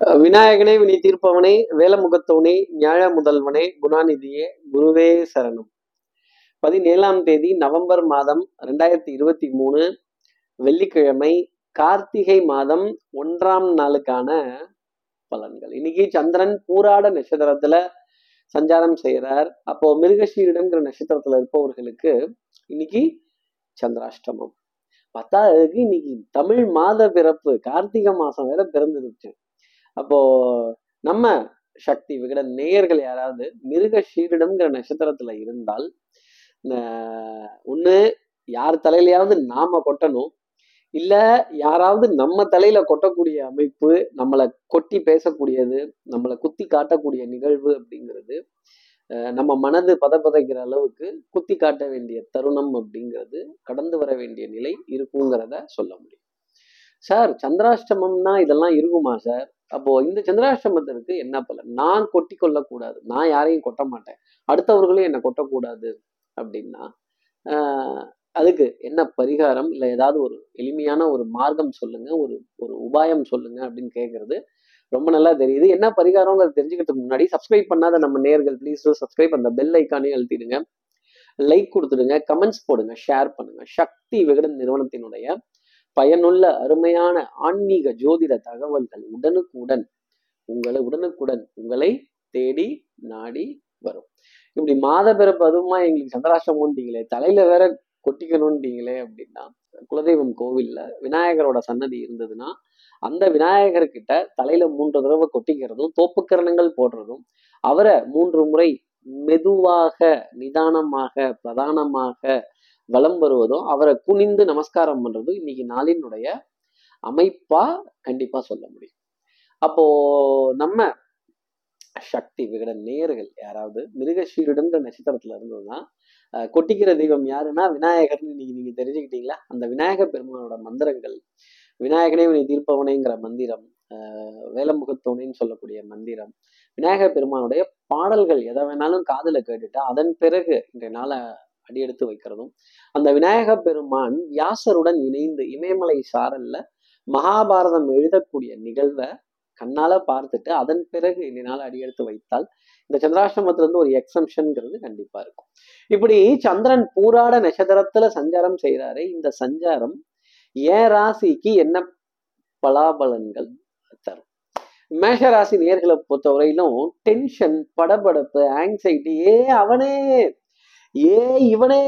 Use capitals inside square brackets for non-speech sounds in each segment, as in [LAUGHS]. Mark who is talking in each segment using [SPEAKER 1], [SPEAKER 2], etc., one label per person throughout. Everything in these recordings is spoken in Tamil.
[SPEAKER 1] விநாயகனே வினி தீர்ப்பவனே வேலமுகத்தவனே ஞாழ முதல்வனே குணாநிதியே குருவே சரணம். பதினேழாம் தேதி நவம்பர் மாதம் ரெண்டாயிரத்தி இருபத்தி மூணு வெள்ளிக்கிழமை கார்த்திகை மாதம் ஒன்றாம் நாளுக்கான பலன்கள். இன்னைக்கு சந்திரன் பூராட நட்சத்திரத்துல சஞ்சாரம் செய்கிறார் அப்போ மிருகஷீரிடம்ங்கிற நட்சத்திரத்துல இருப்பவர்களுக்கு இன்னைக்கு சந்திராஷ்டமம். பத்தாவதுக்கு இன்னைக்கு தமிழ் மாத பிறப்பு கார்த்திகை மாசம் வேற பிறந்துருச்சு. அப்போ நம்ம சக்தி விகட நேயர்கள் யாராவது மிருக சீரிடம்ங்கிற நட்சத்திரத்துல இருந்தால் ஒண்ணு யார் தலையிலையாவது நாம கொட்டணும் இல்ல யாராவது நம்ம தலையில கொட்டக்கூடிய அமைப்பு நம்மளை கொட்டி பேசக்கூடியது நம்மளை குத்தி காட்டக்கூடிய நிகழ்வு அப்படிங்கிறது நம்ம மனது பதப்பதைக்கிற அளவுக்கு குத்தி காட்ட வேண்டிய தருணம் அப்படிங்கிறது கடந்து வர வேண்டிய நிலை இருக்குங்கிறத சொல்ல முடியும். சார் சந்திராஷ்டமம்னா இதெல்லாம் இருக்குமா சார்? அப்போ இந்த சந்திராஷ்டமத்திற்கு என்ன பலன்? நான் கொட்டி கொள்ளக்கூடாது. நான் யாரையும் கொட்ட மாட்டேன். அடுத்தவர்களும் என்னை கொட்டக்கூடாது அப்படின்னா அதுக்கு என்ன பரிகாரம் இல்லை ஏதாவது ஒரு எளிமையான ஒரு மார்க்கம் சொல்லுங்க ஒரு ஒரு உபாயம் சொல்லுங்க அப்படின்னு கேட்கறது ரொம்ப நல்லா தெரியுது. என்ன பரிகாரங்கிறது தெரிஞ்சுக்கிறதுக்கு முன்னாடி சப்ஸ்கிரைப் பண்ணாத நம்ம நேர்கள் ப்ளீஸ் சப்ஸ்கிரைப் அந்த பெல் ஐக்கானே அழுத்திடுங்க. லைக் கொடுத்துடுங்க கமெண்ட்ஸ் போடுங்க ஷேர் பண்ணுங்க. சக்தி விகடன் நிறுவனத்தினுடைய பயனுள்ள அருமையான ஆன்மீக ஜோதிட தகவல்கள் உடனுக்குடன் உங்களை உடனுக்குடன் உங்களை தேடி நாடி வரும். இப்படி மாத பிறப்பு அதுவுமா எங்களுக்கு சந்திராஷ்டமோன்ட்டீங்களே தலையில வேற கொட்டிக்கணும்ன்றீங்களே அப்படின்னா குலதெய்வம் கோவில்ல விநாயகரோட சன்னதி இருந்ததுன்னா அந்த விநாயகர்கிட்ட தலையில மூன்று தடவை கொட்டிக்கிறதும் தோப்புக்கரணங்கள் போடுறதும் அவரை மூன்று முறை மெதுவாக நிதானமாக பிரதானமாக வலம் வருவதும் அவரை குனிந்து நமஸ்காரம் பண்றதும் இன்னைக்கு நாளினுடைய அமைப்பா கண்டிப்பா சொல்ல முடியும். அப்போ நம்ம சக்தி விகட நேர்கள் யாராவது மிருகஷீருடன்ற நட்சத்திரத்துல இருந்ததுன்னா கொட்டிக்கிற தெய்வம் யாருன்னா விநாயகர்னு இன்னைக்கு நீங்க தெரிஞ்சுக்கிட்டீங்களா? அந்த விநாயக பெருமானோட மந்திரங்கள் விநாயகனே உனி தீர்ப்பவனேங்கிற மந்திரம் வேலமுகத்தோனைன்னு சொல்லக்கூடிய மந்திரம் விநாயகர் பெருமானுடைய பாடல்கள் எதை வேணாலும் காதுல கேட்டுட்டு அதன் பிறகு இன்றைய நாளை அடியெடுத்து வைக்கிறதும் அந்த விநாயக பெருமான் வியாசருடன் இணைந்து இமயமலை சாரல்ல மகாபாரதம் எழுதக்கூடிய நிகழ்வை கண்ணால பார்த்துட்டு அதன் பிறகு இன்றைய அடியெடுத்து வைத்தால் இந்த சந்திராசிரமத்துல இருந்து ஒரு எக்ஸம்ஷன்ங்கிறது கண்டிப்பா இருக்கும். இப்படி சந்திரன் பூராட நட்சத்திரத்துல சஞ்சாரம் செய்கிறாரு இந்த சஞ்சாரம் ஏ ராசிக்கு என்ன பலாபலன்கள் தரும்? மேஷ ராசி நேர்களை பொறுத்தவரையிலும் டென்ஷன் படபடப்பு ஆங்ஸைட்டி ஏ அவனே ஏ இவனே!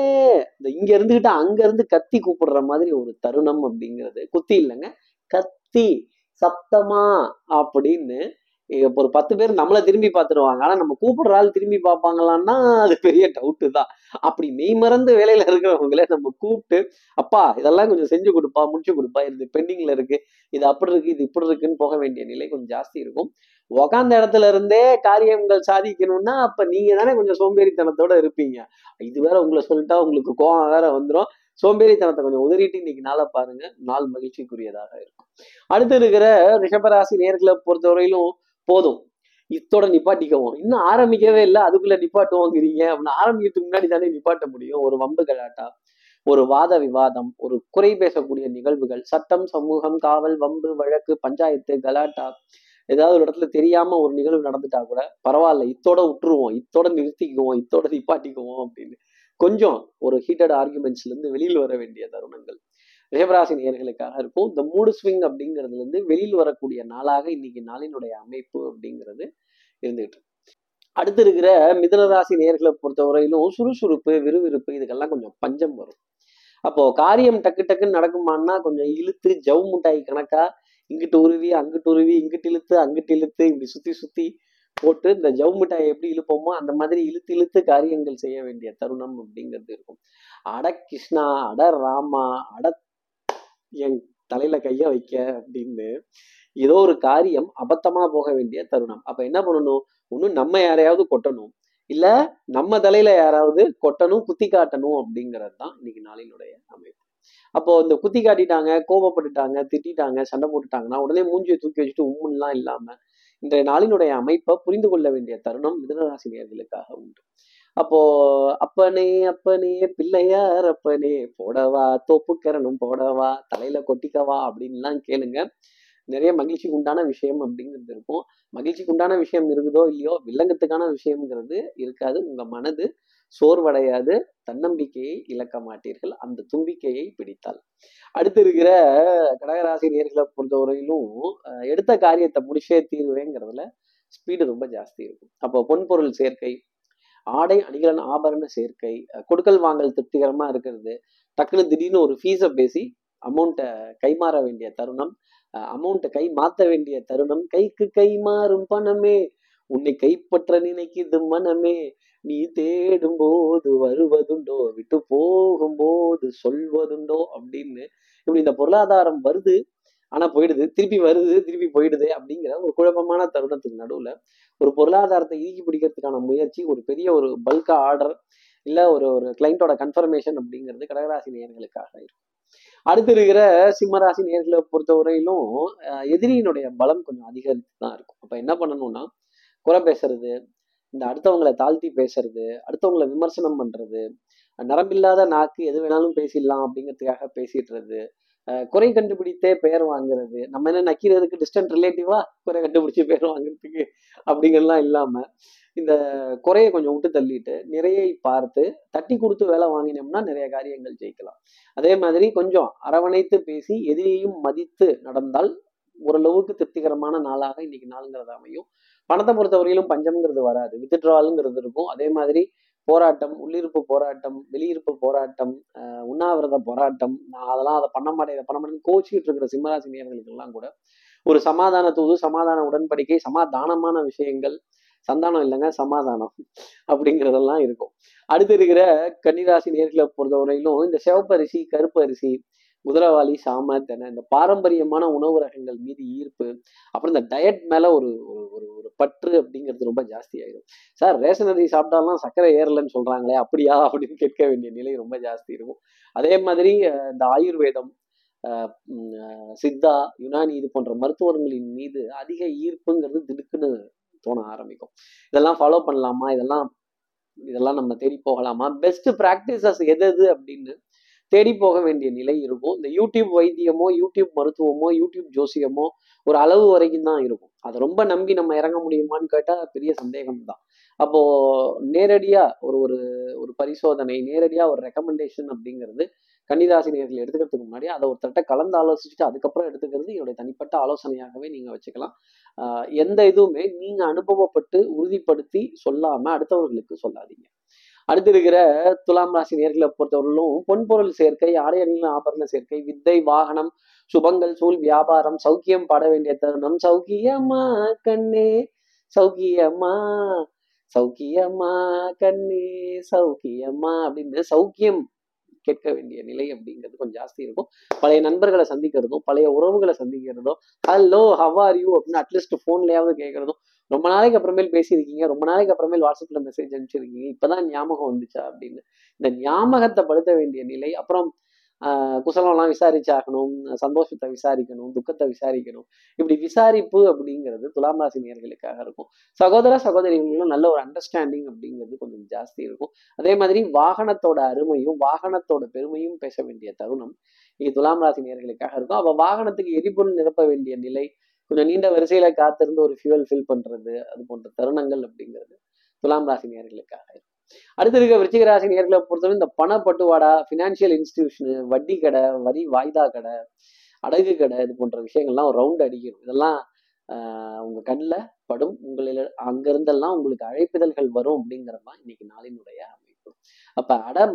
[SPEAKER 1] இந்த இங்க இருந்துகிட்டு அங்க இருந்து கத்தி கூப்பிடுற மாதிரி ஒரு தருணம் அப்படிங்கிறது. குத்தி இல்லைங்க. கத்தி சப்தமா அப்படின்னு ஒரு பத்து பேர் நம்மளை திரும்பி பார்த்துருவாங்க. ஆனால் நம்ம கூப்பிடுற ஆள் திரும்பி பார்ப்பாங்களான்னா அது பெரிய டவுட்டு தான். அப்படி மெய் மறந்து வேலையில் இருக்கிறவங்கள நம்ம கூப்பிட்டு அப்பா இதெல்லாம் கொஞ்சம் செஞ்சு கொடுப்பா முடிச்சு கொடுப்பா இது பெண்டிங்கில் இருக்கு. இது அப்படி இருக்கு இது இப்படி இருக்குன்னு போக வேண்டிய நிலை கொஞ்சம் ஜாஸ்தி இருக்கும். உக்காந்த இடத்துல இருந்தே காரியங்கள் சாதிக்கணும்னா அப்போ நீங்கள் தானே கொஞ்சம் சோம்பேறித்தனத்தோட இருப்பீங்க. இது வேற உங்களை சொல்லிட்டா உங்களுக்கு கோவம் வேற வந்துடும் சோம்பேறித்தனத்தை கொஞ்சம் உதறிட்டு இன்னைக்கு நாளை பாருங்க நாள் மகிழ்ச்சிக்குரியதாக இருக்கும். அடுத்து இருக்கிற ரிஷபராசி நேர்களை பொறுத்தவரையிலும் போதும். இத்தோட நிப்பாட்டிக்கவும். இன்னும் ஆரம்பிக்கவே இல்லை. அதுக்குள்ள நிப்பாட்டுவோங்கிறீங்க அப்படின்னு ஆரம்பிக்கிறதுக்கு முன்னாடி தானே நிப்பாட்ட முடியும். ஒரு வம்பு கலாட்டா ஒரு வாத விவாதம் ஒரு குறை பேசக்கூடிய நிகழ்வுகள் சட்டம் சமூகம் காவல் வம்பு வழக்கு பஞ்சாயத்து கலாட்டா ஏதாவது ஒரு இடத்துல தெரியாம ஒரு நிகழ்வு நடந்துட்டா கூட பரவாயில்ல. இத்தோட விட்டுருவோம் இத்தோட நிறுத்திக்குவோம். இத்தோட நிப்பாட்டிக்குவோம் அப்படின்னு கொஞ்சம் ஒரு ஹீட்டட் ஆர்குமெண்ட்ஸ்ல இருந்து வெளியில் வர வேண்டிய தருணங்கள். ரிஷபராசி நேர்களுக்காக இருக்கும். இந்த மூடு ஸ்விங் அப்படிங்கிறதுல இருந்து வெளியில் வரக்கூடிய நாளாக இன்னைக்கு நாளினுடைய அமைப்பு அப்படிங்கிறது இருந்துகிட்டு அடுத்து இருக்கிற மிதனராசி நேர்களை பொறுத்தவரையிலும் சுறுசுறுப்பு விறுவிறுப்பு இதுக்கெல்லாம் கொஞ்சம் பஞ்சம் வரும். அப்போ காரியம் டக்கு டக்குன்னு நடக்குமான்னா கொஞ்சம் இழுத்து ஜவு முட்டாய் கணக்கா இங்கிட்டு உருவி அங்கிட்டு உருவி இங்கிட்டு இழுத்து அங்கிட்டு இழுத்து இப்படி சுத்தி சுத்தி போட்டு இந்த ஜவு மிட்டாயை எப்படி இழுப்போமோ அந்த மாதிரி இழுத்து இழுத்து காரியங்கள் செய்ய வேண்டிய தருணம் அப்படிங்கிறது இருக்கும். அட கிருஷ்ணா அட ராமா அட என் தலையில கைய வைக்க அப்படின்னு ஏதோ ஒரு காரியம் அபத்தமா போக வேண்டிய தருணம். அப்ப என்ன பண்ணணும்? ஒன்னும் நம்ம யாரையாவது கொட்டணும். இல்ல நம்ம தலையில யாராவது கொட்டணும் குத்தி காட்டணும் அப்படிங்கிறது தான் இன்னைக்கு நாளினுடைய அமைப்பு. அப்போ இந்த குத்தி காட்டிட்டாங்க கோபப்பட்டுட்டாங்க திட்டாங்க சண்டை போட்டுட்டாங்கன்னா உடனே மூஞ்சியை தூக்கி வச்சுட்டு உம்முன்லாம் இல்லாம இன்றைய நாளினுடைய அமைப்பை புரிந்து கொள்ள வேண்டிய தருணம் மிதனராசினியர்களுக்காக உண்டு. அப்போ அப்பனே அப்பனே பிள்ளையார் அப்பனே போடவா தோப்புக்கரணும் போடவா தலையில கொட்டிக்கவா அப்படின்லாம் கேளுங்க. நிறைய மகிழ்ச்சிக்கு உண்டான விஷயம் அப்படிங்கிறது இருக்கும். மகிழ்ச்சிக்கு உண்டான விஷயம் இருக்குதோ இல்லையோ வில்லங்கத்துக்கான விஷயம்ங்கிறது இருக்காது. உங்க மனது சோர்வடையாது. தன்னம்பிக்கையை இழக்க மாட்டீர்கள். அந்த தும்பிக்கையை பிடித்தால். அடுத்து இருக்கிற கடகராசி நேர்களை பொறுத்தவரையிலும் எடுத்த காரியத்தை முடிச்சே தீர்வேங்கிறதுல ஸ்பீடு ரொம்ப ஜாஸ்தி இருக்கும். அப்போ பொன்பொருள் சேர்க்கை ஆடை அணிகலன் ஆபரண சேர்க்கை கொடுக்கல் வாங்கல் திருப்திகரமா இருக்கிறது. டக்குன்னு திடீர்னு ஒரு ஃபீஸை பேசி அமௌண்ட்டை கைமாற வேண்டிய தருணம் அமௌண்ட்டை கை மாற்ற வேண்டிய தருணம். கைக்கு கை மாறும் பணமே உன்னை கைப்பற்ற நினைக்குது மனமே. நீ தேடும் போது வருவதுண்டோ விட்டு போகும்போது சொல்வதுண்டோ அப்படின்னு இப்படி இந்த பொருளாதாரம் வருது. ஆனா போயிடுது. திருப்பி வருது திருப்பி போயிடுது அப்படிங்கிற ஒரு குழப்பமான தருணத்துக்கு நடுவுல ஒரு பொருளாதாரத்தை இறுக்கி பிடிக்கிறதுக்கான முயற்சி ஒரு பெரிய ஒரு பல்கா ஆர்டர் இல்ல ஒரு ஒரு கிளைண்டோட கன்ஃபர்மேஷன் அப்படிங்கிறது கடகராசி நேர்களுக்காக இருக்கும். அடுத்து இருக்கிற சிம்மராசி நேர்களை பொறுத்தவரையிலும் எதிரியினுடைய பலம் கொஞ்சம் அதிகரித்து தான் இருக்கும். அப்ப என்ன பண்ணணும்னா குறை பேசுறது இந்த அடுத்தவங்களை தாழ்த்தி பேசுறது அடுத்தவங்களை விமர்சனம் பண்றது நரம்பில்லாத நாக்கு எது வேணாலும் பேசிடலாம் அப்படிங்கிறதுக்காக பேசிடுறது குறை கண்டுபிடித்தே பெயர் வாங்குறது. நம்ம என்ன நக்கிறதுக்கு டிஸ்டன்ட் ரிலேட்டிவா குறை கண்டுபிடிச்சு பெயர் வாங்குறதுக்கு அப்படிங்கிறலாம் இல்லாம இந்த குறையை கொஞ்சம் விட்டு தள்ளிட்டு நிறையை பார்த்து தட்டி கொடுத்து வேலை வாங்கினோம்னா நிறைய காரியங்கள் ஜெயிக்கலாம். அதே மாதிரி கொஞ்சம் அரவணைத்து பேசி எதிரியையும் மதித்து நடந்தால் ஓரளவுக்கு திருப்திகரமான நாளாக இன்னைக்கு நாளுங்கிறது அமையும். பணத்தை பொறுத்தவரையிலும் பஞ்சம்ங்கிறது வராது. வித்ட்ராலுங்கிறது இருக்கும். அதே மாதிரி போராட்டம் உள்ளிருப்பு போராட்டம் வெளியிருப்பு போராட்டம் ஆஹ் உண்ணாவிரத போராட்டம் நான் அதெல்லாம் அதை பண்ண மாட்டேன் இதை பண்ண மாட்டேன்னு கோச்சிக்கிட்டு இருக்கிற சிம்மராசி நேயர்களுக்கு எல்லாம் கூட ஒரு சமாதான தூது சமாதான உடன்படிக்கை சமாதானமான விஷயங்கள் சந்தானம் இல்லைங்க சமாதானம் அப்படிங்கிறதெல்லாம் இருக்கும். அடுத்து இருக்கிற கன்னிராசி நேர்களை பொறுத்தவரையிலும் இந்த சிவப்பரிசி கருப்பரிசி கருப்பு அரிசி குதிரவாளி சாம இந்த பாரம்பரியமான உணவு ரகங்கள் மீது ஈர்ப்பு அப்புறம் இந்த டயட் மேல ஒரு ஒரு ஒரு பற்று அப்படிங்கிறது ரொம்ப ஜாஸ்தி ஆயிடும் சார் ரேஷன் அரிசி சாப்பிட்டாலாம் சர்க்கரை ஏறலன்னு சொல்றாங்களே அப்படியா? [LAUGHS] அப்படின்னு கேட்க வேண்டிய நிலை ரொம்ப ஜாஸ்தி இருக்கும். அதே மாதிரி இந்த ஆயுர்வேதம் சித்தா யுனானி இது போன்ற மருத்துவர்களின் மீது அதிக ஈர்ப்புங்கிறது திடுக்குன்னு தோண ஆரம்பிக்கும். இதெல்லாம் ஃபாலோ பண்ணலாமா? இதெல்லாம் இதெல்லாம் நம்ம தேடி போகலாமா? பெஸ்ட் ப்ராக்டிசஸ் எது எது அப்படின்னு தேடி போக வேண்டிய நிலை இருக்கும். இந்த யூடியூப் வைத்தியமோ யூடியூப் மருத்துவமோ யூடியூப் ஜோசியமோ ஒரு அளவு வரைக்கும் தான் இருக்கும். அதை ரொம்ப நம்பி நம்ம இறங்க முடியுமான்னு கேட்டால் பெரிய சந்தேகம் தான் அப்போ நேரடியா ஒரு ஒரு ஒரு பரிசோதனை நேரடியா ஒரு ரெக்கமெண்டேஷன் அப்படிங்கிறது கன்னிராசி நேர்கள் எடுத்துக்கிறதுக்கு முன்னாடி அதை ஒருத்தர்கிட்ட கலந்து ஆலோசிச்சுட்டு அதுக்கப்புறம் எடுத்துக்கிறது என்னுடைய தனிப்பட்ட ஆலோசனையாகவே நீங்க வச்சுக்கலாம். எந்த இதுவுமே நீங்க அனுபவப்பட்டு உறுதிப்படுத்தி சொல்லாம அடுத்தவர்களுக்கு சொல்லாதீங்க. அடுத்து இருக்கிற துலாம் ராசி நேர்களை பொறுத்தவரையிலும் பொன்பொருள் சேர்க்கை ஆடை அணிகள் ஆபரண சேர்க்கை வித்தை வாகனம் சுபங்கள் சூழ் வியாபாரம் சௌக்கியம் பாட வேண்டிய தருணம் சௌக்கியமா கண்ணே சௌக்கியமா சௌக்கியமா கண்ணே சௌக்கியமா அப்படின்னு சௌக்கியம் கேட்க வேண்டிய நிலை அப்படிங்கிறது கொஞ்சம் ஜாஸ்தி இருக்கும். பழைய நண்பர்களை சந்திக்கிறதும் பழைய உறவுகளை சந்திக்கிறதும் ஹலோ ஹவ் ஆர் யூ அப்படின்னு அட்லீஸ்ட் ஃபோன்லயாவது கேட்கறதும் ரொம்ப நாளைக்கு அப்புறமேல் பேசியிருக்கீங்க ரொம்ப நாளைக்கு அப்புறமேல் வாட்ஸ்அப்ல மெசேஜ் அனுப்பிச்சிருக்கீங்க. இப்பதான் ஞாபகம் வந்துச்சா அப்படின்னு. இந்த ஞாபகத்தை படுத்த வேண்டிய நிலை அப்புறம் ஆஹ் குசலம்லாம் விசாரிச்சாகணும் சந்தோஷத்தை விசாரிக்கணும் துக்கத்தை விசாரிக்கணும். இப்படி விசாரிப்பு அப்படிங்கிறது துலாம் ராசி நேர்களுக்காக இருக்கும். சகோதர சகோதரிகளும் நல்ல ஒரு அண்டர்ஸ்டாண்டிங் அப்படிங்கிறது கொஞ்சம் ஜாஸ்தி இருக்கும். அதே மாதிரி வாகனத்தோட அருமையும் வாகனத்தோட பெருமையும் பேச வேண்டிய தருணம் இங்கே துலாம் ராசி நேர்களுக்காக இருக்கும். அப்ப வாகனத்துக்கு எரிபொருள் நிரப்ப வேண்டிய நிலை கொஞ்சம் நீண்ட வரிசையில காத்திருந்து ஒரு ஃபியூவல் ஃபில் பண்றது அது போன்ற தருணங்கள் அப்படிங்கிறது துலாம் ராசி நேர்களுக்காக இருக்கும். அடுத்து இருக்க விருச்சிக ராசி நேர்களை பொறுத்தவரை இந்த பணப்பட்டுவாடா ஃபினான்ஷியல் இன்ஸ்டிடியூஷனு வட்டி கடை வரி வாய்தா கடை அடகு கடை இது போன்ற விஷயங்கள்லாம் ரவுண்ட் அடிக்கும். இதெல்லாம் ஆஹ் உங்க கண்ணில் படும். உங்களில் அங்கிருந்தெல்லாம் உங்களுக்கு அழைப்பிதழ்கள் வரும் அப்படிங்கிறதுலாம் இன்னைக்கு நாளினுடைய அமைப்பு. அப்ப அட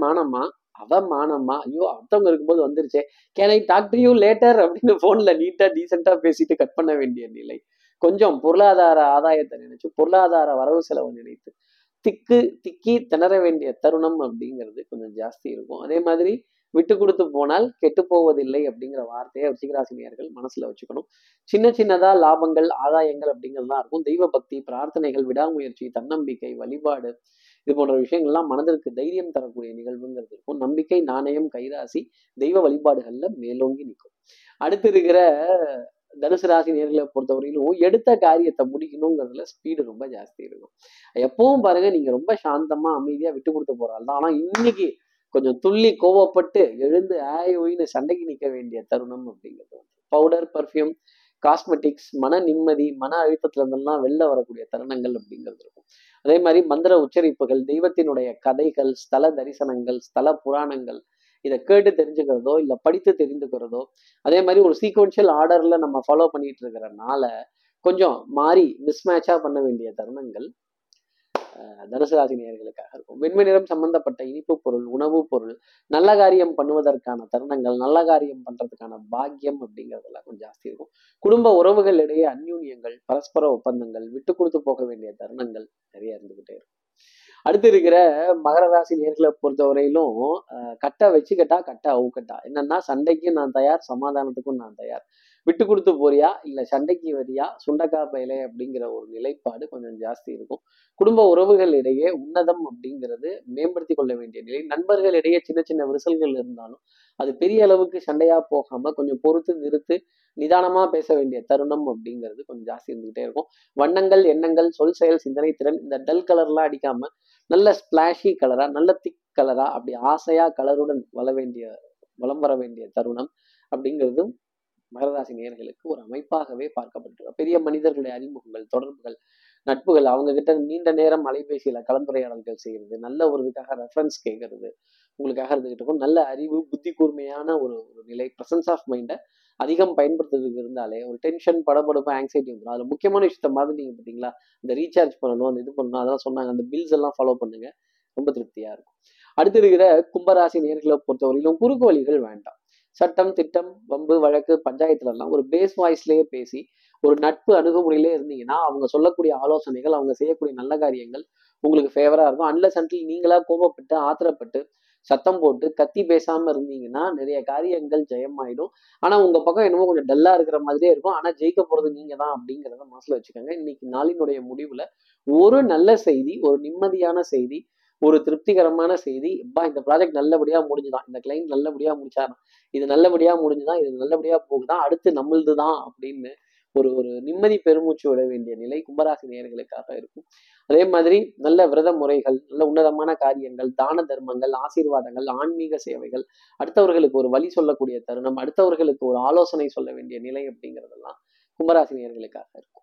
[SPEAKER 1] அவமானமா? ஐயோ அடுத்தவங்க இருக்கும்போது வந்துருச்சே. Can I talk to you later அப்படின்னு போன்ல நீட்டா டீசெண்டாக பேசிட்டு கட் பண்ண வேண்டிய நிலை. கொஞ்சம் பொருளாதார ஆதாயத்தை நினைச்சு பொருளாதார வரவு செலவு நினைத்து திக்கு திக்கி திணற வேண்டிய தருணம் அப்படிங்கிறது கொஞ்சம் ஜாஸ்தி இருக்கும். அதே மாதிரி விட்டு கொடுத்து போனால் கெட்டு போவதில்லை அப்படிங்கிற வார்த்தையை ரிஷிகராசினியர்கள் மனசுல வச்சுக்கணும். சின்ன சின்னதா லாபங்கள் ஆதாயங்கள் அப்படிங்கிறது தான் இருக்கும். தெய்வ பக்தி பிரார்த்தனைகள் விடாமுயற்சி தன்னம்பிக்கை வழிபாடு இது போன்ற விஷயங்கள்லாம் மனதிற்கு தைரியம் தரக்கூடிய நிகழ்வுங்கிறது இருக்கும். நம்பிக்கை நாணயம் கைராசி தெய்வ வழிபாடுகள்ல மேலோங்கி நிற்கும். அடுத்து இருக்கிற தனுசு ராசி நேர்களை பொறுத்தவரையிலும் எடுத்த காரியத்தை முடிக்கணுங்கிறதுல ஸ்பீடு ரொம்ப ஜாஸ்தி இருக்கும். எப்பவும் பாருங்க நீங்க ரொம்ப சாந்தமா அமைதியா விட்டு கொடுத்து போறாள் தான் ஆனா இன்னைக்கு கொஞ்சம் துள்ளி கோவப்பட்டு எழுந்து ஆய் ஒயின்னு சண்டைக்கு நிற்க வேண்டிய தருணம் அப்படிங்கிறது பவுடர் பர்ஃப்யூம் காஸ்மெட்டிக்ஸ் மன நிம்மதி மன அழுத்தத்துல இருந்தெல்லாம் வெளில வரக்கூடிய தருணங்கள் அப்படிங்கிறது இருக்கும். அதே மாதிரி மந்திர உச்சரிப்புகள் தெய்வத்தினுடைய கதைகள் ஸ்தல தரிசனங்கள் ஸ்தல புராணங்கள் இதை கேட்டு தெரிஞ்சுக்கிறதோ இல்லை படித்து தெரிந்துக்கிறதோ அதே மாதிரி ஒரு சீக்வன்ஷியல் ஆர்டர்ல நம்ம ஃபாலோ பண்ணிட்டு இருக்கிறனால கொஞ்சம் மாறி மிஸ்மேட்சாக பண்ண வேண்டிய தருணங்கள் தனுசு ராசி நேர்களுக்காக இருக்கும். வெண்மை நிறம் சம்பந்தப்பட்ட இனிப்பு பொருள் உணவுப் பொருள் நல்ல காரியம் பண்ணுவதற்கான தருணங்கள் நல்ல காரியம் பண்றதுக்கான பாக்கியம் அப்படிங்கிறதெல்லாம் கொஞ்சம் ஜாஸ்தி இருக்கும். குடும்ப உறவுகள் இடையே அந்யூன்யங்கள் பரஸ்பர ஒப்பந்தங்கள் விட்டு கொடுத்து போக வேண்டிய தருணங்கள் நிறைய இருந்துகிட்டே இருக்கும். அடுத்து இருக்கிற மகர ராசி நேர்களை பொறுத்தவரையிலும் கட்டை வச்சுக்கட்டா கட்டை அவுக்கட்டா. என்னன்னா சண்டைக்கும் நான் தயார் சமாதானத்துக்கும் நான் தயார். விட்டு கொடுத்து போறியா? இல்லை சண்டைக்கு வரியா? சுண்டக்கா பயலை அப்படிங்கிற ஒரு நிலைப்பாடு கொஞ்சம் ஜாஸ்தி இருக்கும். குடும்ப உறவுகள் இடையே உன்னதம் அப்படிங்கிறது மேம்படுத்தி கொள்ள வேண்டிய நிலை. நண்பர்கள் இடையே சின்ன சின்ன விரிசல்கள் இருந்தாலும் அது பெரிய அளவுக்கு சண்டையா போகாம கொஞ்சம் பொறுத்து நிறுத்து நிதானமா பேச வேண்டிய தருணம் அப்படிங்கிறது கொஞ்சம் ஜாஸ்தி இருந்துகிட்டே இருக்கும். வண்ணங்கள் எண்ணங்கள் சொல் செயல் சிந்தனை திறன் இந்த டல் கலர்லாம் அடிக்காம நல்ல ஸ்பிளாஷி கலரா நல்ல திக் கலரா அப்படி ஆசையா கலருடன் வள வேண்டிய வளம் வர வேண்டிய தருணம் அப்படிங்கிறதும் மகரராசி நேர்களுக்கு ஒரு அமைப்பாகவே பார்க்கப்பட்டிருக்கும். பெரிய மனிதர்களுடைய அறிமுகங்கள் தொடர்புகள் நட்புகள் அவங்க கிட்ட நீண்ட நேரம் அலைபேசியில கலந்துரையாடல்கள் செய்யறது நல்ல ஒரு இதுக்காக ரெஃபரன்ஸ் கேட்கறது உங்களுக்காக இருந்துகிட்டு நல்ல அறிவு புத்தி கூர்மையான ஒரு ஒரு நிலை ப்ரெசன்ஸ் ஆஃப் மைண்டை அதிகம் பயன்படுத்துறதுக்கு இருந்தாலே ஒரு டென்ஷன் படப்படுப்பு ஆங்ஸைட்டி வந்துடும் அதில் முக்கியமான விஷயத்த மாதிரி நீங்கள் பார்த்தீங்களா இந்த ரீசார்ஜ் பண்ணணும் அந்த இது பண்ணணும் அதெல்லாம் சொன்னாங்க. அந்த பில்ஸ் எல்லாம் ஃபாலோ பண்ணுங்க. ரொம்ப திருப்தியாக இருக்கும். அடுத்து இருக்கிற கும்பராசி நேர்களை பொறுத்தவரையிலும் குறுக்கு வழிகள் வேண்டாம். சட்டம் திட்டம் வம்பு வழக்கு பஞ்சாயத்துல எல்லாம் ஒரு பேஸ் வாய்ஸ்லயே பேசி ஒரு நட்பு அணுகுமுறையிலே இருந்தீங்கன்னா அவங்க சொல்லக்கூடிய ஆலோசனைகள் அவங்க செய்யக்கூடிய நல்ல காரியங்கள் உங்களுக்கு ஃபேவரா இருக்கும். அன்லஸ் அன்டில் நீங்களா கோபப்பட்டு ஆத்திரப்பட்டு சத்தம் போட்டு கத்தி பேசாம இருந்தீங்கன்னா நிறைய காரியங்கள் ஜெயமாயிடும். ஆனா உங்க பக்கம் என்னமோ கொஞ்சம் டல்லா இருக்கிற மாதிரியே இருக்கும். ஆனா ஜெயிக்க போறது நீங்க தான் அப்படிங்கிறத மனசுல வச்சுக்கோங்க. இன்னைக்கு நாளினுடைய முடிவுல ஒரு நல்ல செய்தி ஒரு நிம்மதியான செய்தி ஒரு திருப்திகரமான செய்தி அப்பா இந்த ப்ராஜெக்ட் நல்லபடியா முடிஞ்சுதான். இந்த கிளைண்ட் நல்லபடியா முடிச்சாராம் இது நல்லபடியா முடிஞ்சுதான் இது நல்லபடியா போகுதான் அடுத்து நம்மளது தான் அப்படின்னு ஒரு ஒரு நிம்மதி பெருமூச்சு விட வேண்டிய நிலை கும்பராசி நேர்களுக்காக இருக்கும். அதே மாதிரி நல்ல விரத முறைகள் நல்ல உன்னதமான காரியங்கள் தான தர்மங்கள் ஆசீர்வாதங்கள் ஆன்மீக சேவைகள் அடுத்தவர்களுக்கு ஒரு வழி சொல்லக்கூடிய தருணம் அடுத்தவர்களுக்கு ஒரு ஆலோசனை சொல்ல வேண்டிய நிலை அப்படிங்கிறதெல்லாம் கும்பராசி நேர்களுக்காக இருக்கும்.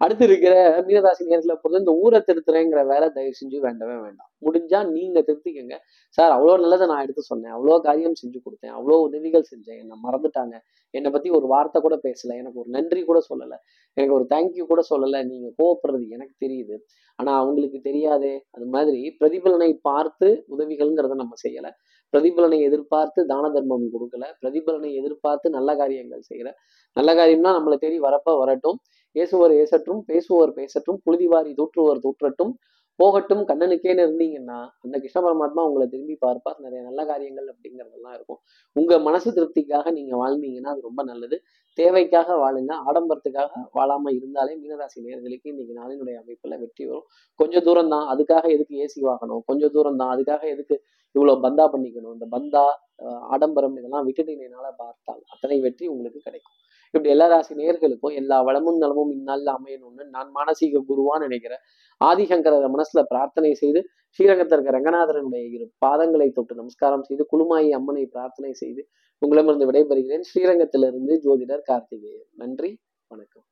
[SPEAKER 1] அடுத்து இருக்கிற மீனராசி நேர்களை பொறுத்த இந்த ஊரை திருத்துறேங்கிற வேலை தயவு செஞ்சு வேண்டவே வேண்டாம். முடிஞ்சா நீங்க திருத்திக்கங்க. சார் அவ்வளோ நல்லதை நான் எடுத்து சொன்னேன். அவ்வளோ காரியம் செஞ்சு கொடுத்தேன். அவ்வளோ உதவிகள் செஞ்சேன். என்னை மறந்துட்டாங்க. என்னை பத்தி ஒரு வார்த்தை கூட பேசல. எனக்கு ஒரு நன்றி கூட சொல்லலை. எனக்கு ஒரு தேங்க்யூ கூட சொல்லலை. நீங்க கோவப்படுறது எனக்கு தெரியுது. ஆனா அவங்களுக்கு தெரியாதே. அது மாதிரி பிரதிபலனை பார்த்து உதவிகள்ங்கிறத நம்ம செய்யல. பிரதிபலனை எதிர்பார்த்து தான தர்மம் கொடுக்கல. பிரதிபலனை எதிர்பார்த்து நல்ல காரியங்கள் செய்யல. நல்ல காரியம்னா நம்மளை தேடி வரப்ப வரட்டும். ஏசுவர் ஏசற்றும் பேசுவோர் பேசட்டும். புழுதிவாரி தூற்றுவோர் தூற்றட்டும். போகட்டும் கண்ணனுக்கேன்னு இருந்தீங்கன்னா அந்த கிருஷ்ண பரமாத்மா உங்களை திரும்பி பார்ப்பார். நிறைய நல்ல காரியங்கள் அப்படிங்கிறதெல்லாம் இருக்கும். உங்க மனசு திருப்திக்காக நீங்க வாழ்ந்தீங்கன்னா அது ரொம்ப நல்லது. தேவைக்காக வாழுங்க. ஆடம்பரத்துக்காக வாழாம இருந்தாலே மீனராசி நேர்களுக்கு இன்னைக்கு நாளினுடைய அமைப்புல வெற்றி வரும். கொஞ்சம் தூரம் தான் அதுக்காக எதுக்கு ஏசி வாங்கணும்? கொஞ்சம் தூரம் தான் அதுக்காக எதுக்கு இவ்வளவு பந்தா பண்ணிக்கணும்? இந்த பந்தா ஆடம்பரம் இதெல்லாம் விட்டுட்டீங்கனால பார்த்தால் அத்தனை வெற்றி உங்களுக்கு கிடைக்கும். இப்படி எல்லா ராசி நேர்களுக்கும் எல்லா வளமும் நலமும் இந்நாளில் அமையணும்னு நான் மானசீக குருவான்னு நினைக்கிறேன். ஆதிசங்கர மனசுல பிரார்த்தனை செய்து ஸ்ரீரங்கத்திற்கு ரங்கநாதரனுடைய இரு பாதங்களை தொட்டு நமஸ்காரம் செய்து குழுமாயி அம்மனை பிரார்த்தனை செய்து உங்களிடமிருந்து விடைபெறுகிறேன். ஸ்ரீரங்கத்திலிருந்து ஜோதிடர் கார்த்திகேயன். நன்றி வணக்கம்.